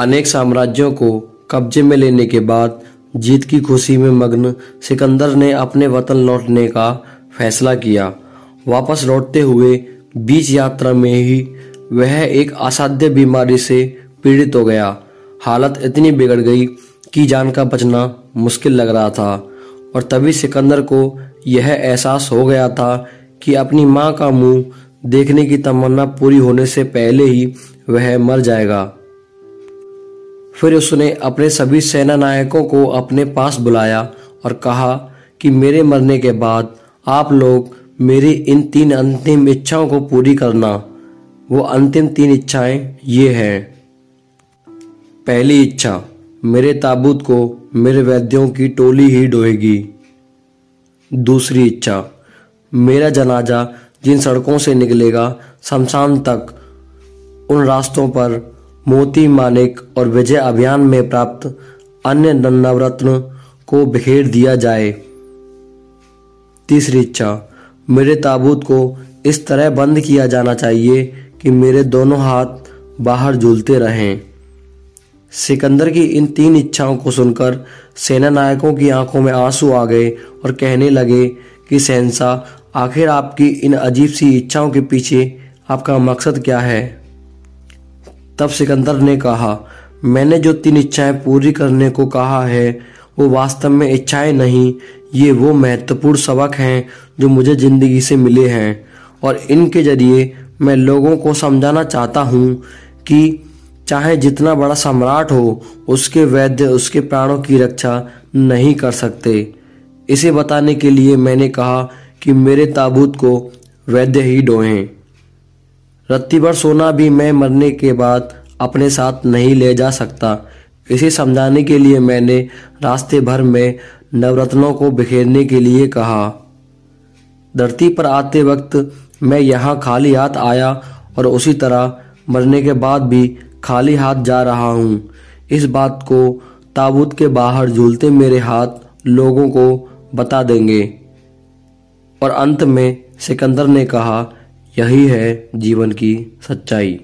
अनेक साम्राज्यों को कब्जे में लेने के बाद जीत की खुशी में मग्न सिकंदर ने अपने वतन लौटने का फैसला किया। वापस लौटते हुए बीच यात्रा में ही वह एक असाध्य बीमारी से पीड़ित हो गया। हालत इतनी बिगड़ गई कि जान का बचना मुश्किल लग रहा था और तभी सिकंदर को यह एहसास हो गया था कि अपनी माँ का मुँह देखने की तमन्ना पूरी होने से पहले ही वह मर जाएगा। फिर उसने अपने सभी सेना नायकों को अपने पास बुलाया और कहा कि मेरे मरने के बाद आप लोग मेरी इन तीन अंतिम इच्छाओं को पूरी करना। वो अंतिम तीन इच्छाएँ ये हैं। पहली इच्छा, मेरे ताबूत को मेरे वैद्यों की टोली ही डोएगी दूसरी इच्छा, मेरा जनाजा जिन सड़कों से निकलेगा, शमशान तक, उन रास्तों पर मोती मानिक और विजय अभियान में प्राप्त अन्य नवरत्न को बिखेर दिया जाए। तीसरी इच्छा, मेरे ताबूत को इस तरह बंद किया जाना चाहिए कि मेरे दोनों हाथ बाहर झूलते रहें। सिकंदर की इन तीन इच्छाओं को सुनकर सेना नायकों की आँखों में आँसू आ गए और कहने लगे कि सहनसा आखिर आपकी इन अजीब सी इच्छाओं के पीछे आपका मकसद क्या है? तब सिकंदर ने कहा, मैंने जो तीन इच्छाएँ पूरी करने को कहा है, वो वास्तव में इच्छाएँ नहीं, ये वो महत्वपूर्ण सबक हैं जो मुझे ज़िंदगी से मिले हैं। और इनके ज़रिए मैं लोगों को समझाना चाहता हूँ कि चाहे जितना बड़ा सम्राट हो, उसके वैद्य उसके प्राणों की रक्षा नहीं कर सकते। इसे बताने के लिए मैंने कहा कि मेरे ताबूत को वैद्य ही डोहें रत्ती भर सोना भी मैं मरने के बाद अपने साथ नहीं ले जा सकता। इसे समझाने के लिए मैंने रास्ते भर में नवरत्नों को बिखेरने के लिए कहा। धरती पर आते वक्त मैं यहाँ खाली हाथ आया और उसी तरह मरने के बाद भी खाली हाथ जा रहा हूँ। इस बात को ताबूत के बाहर झूलते मेरे हाथ लोगों को बता देंगे। और अंत में सिकंदर ने कहा यही है जीवन की सच्चाई।